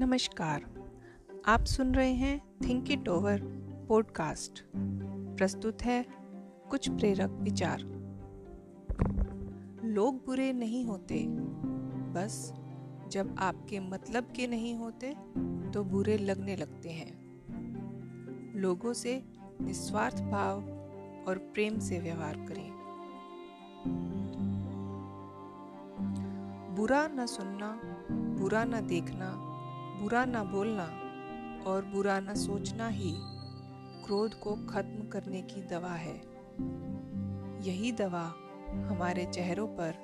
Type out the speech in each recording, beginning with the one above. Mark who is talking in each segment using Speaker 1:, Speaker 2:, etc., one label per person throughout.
Speaker 1: नमस्कार। आप सुन रहे हैं थिंक इट ओवर पॉडकास्ट प्रस्तुत है कुछ प्रेरक विचार। लोग बुरे नहीं होते, बस जब आपके मतलब के नहीं होते तो बुरे लगने लगते हैं। लोगों से निस्वार्थ भाव और प्रेम से व्यवहार करें। बुरा न सुनना, बुरा न देखना बुरा ना बोलना और बुरा न सोचना ही क्रोध को खत्म करने की दवा है। यही दवा हमारे चेहरों पर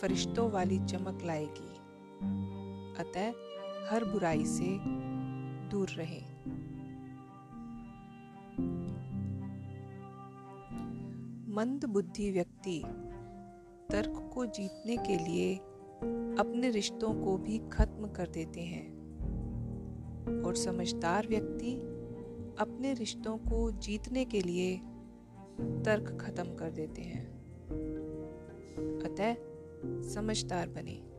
Speaker 1: फरिश्तों वाली चमक लाएगी। अतः हर बुराई से दूर रहें। मंद बुद्धि व्यक्ति तर्क को जीतने के लिए अपने रिश्तों को भी खत्म कर देते हैं। और समझदार व्यक्ति अपने रिश्तों को जीतने के लिए तर्क खत्म कर देते हैं। अतः समझदार बने।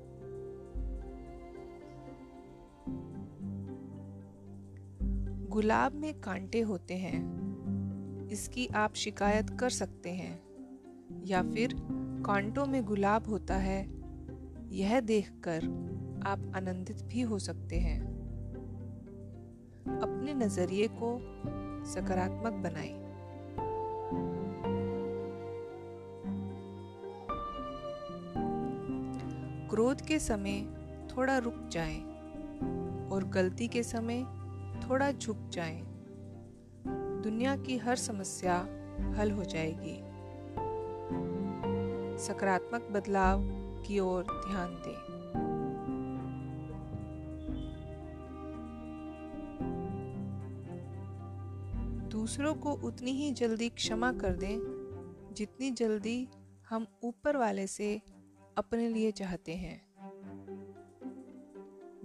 Speaker 1: गुलाब में कांटे होते हैं, इसकी आप शिकायत कर सकते हैं। या फिर कांटों में गुलाब होता है, यह देखकर आप आनंदित भी हो सकते हैं। अपने नज़रिए को सकारात्मक बनाएँ। क्रोध के समय थोड़ा रुक जाएँ और गलती के समय थोड़ा झुक जाएँ। दुनिया की हर समस्या हल हो जाएगी सकारात्मक बदलाव की ओर ध्यान दें दूसरों को उतनी ही जल्दी क्षमा कर दें, जितनी जल्दी हम ऊपर वाले से अपने लिए चाहते हैं।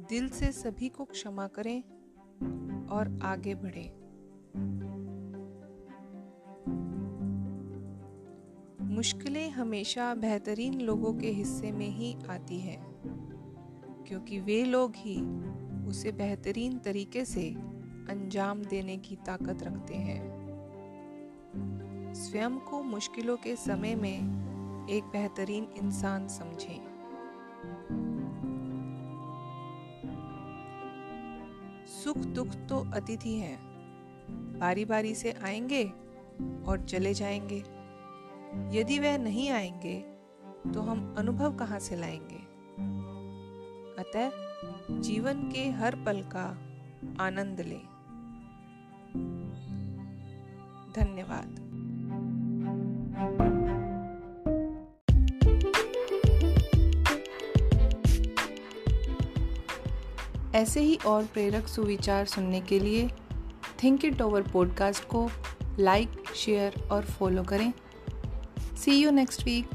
Speaker 1: दिल से सभी को क्षमा करें और आगे बढ़ें। मुश्किलें हमेशा बेहतरीन लोगों के हिस्से में ही आती हैं, क्योंकि वे लोग ही उसे बेहतरीन तरीके से अंजाम देने की ताकत रखते हैं। स्वयं को मुश्किलों के समय में एक बेहतरीन इंसान समझें। सुख दुख तो अतिथि हैं। बारी बारी से आएँगे और चले जाएँगे। यदि वह नहीं आएँगे तो हम अनुभव कहाँ से लाएँगे? अतः जीवन के हर पल का आनंद लें। धन्यवाद। ऐसे ही और प्रेरक सुविचार सुनने के लिए थिंक इट ओवर पॉडकास्ट को लाइक शेयर और फॉलो करें। See you next week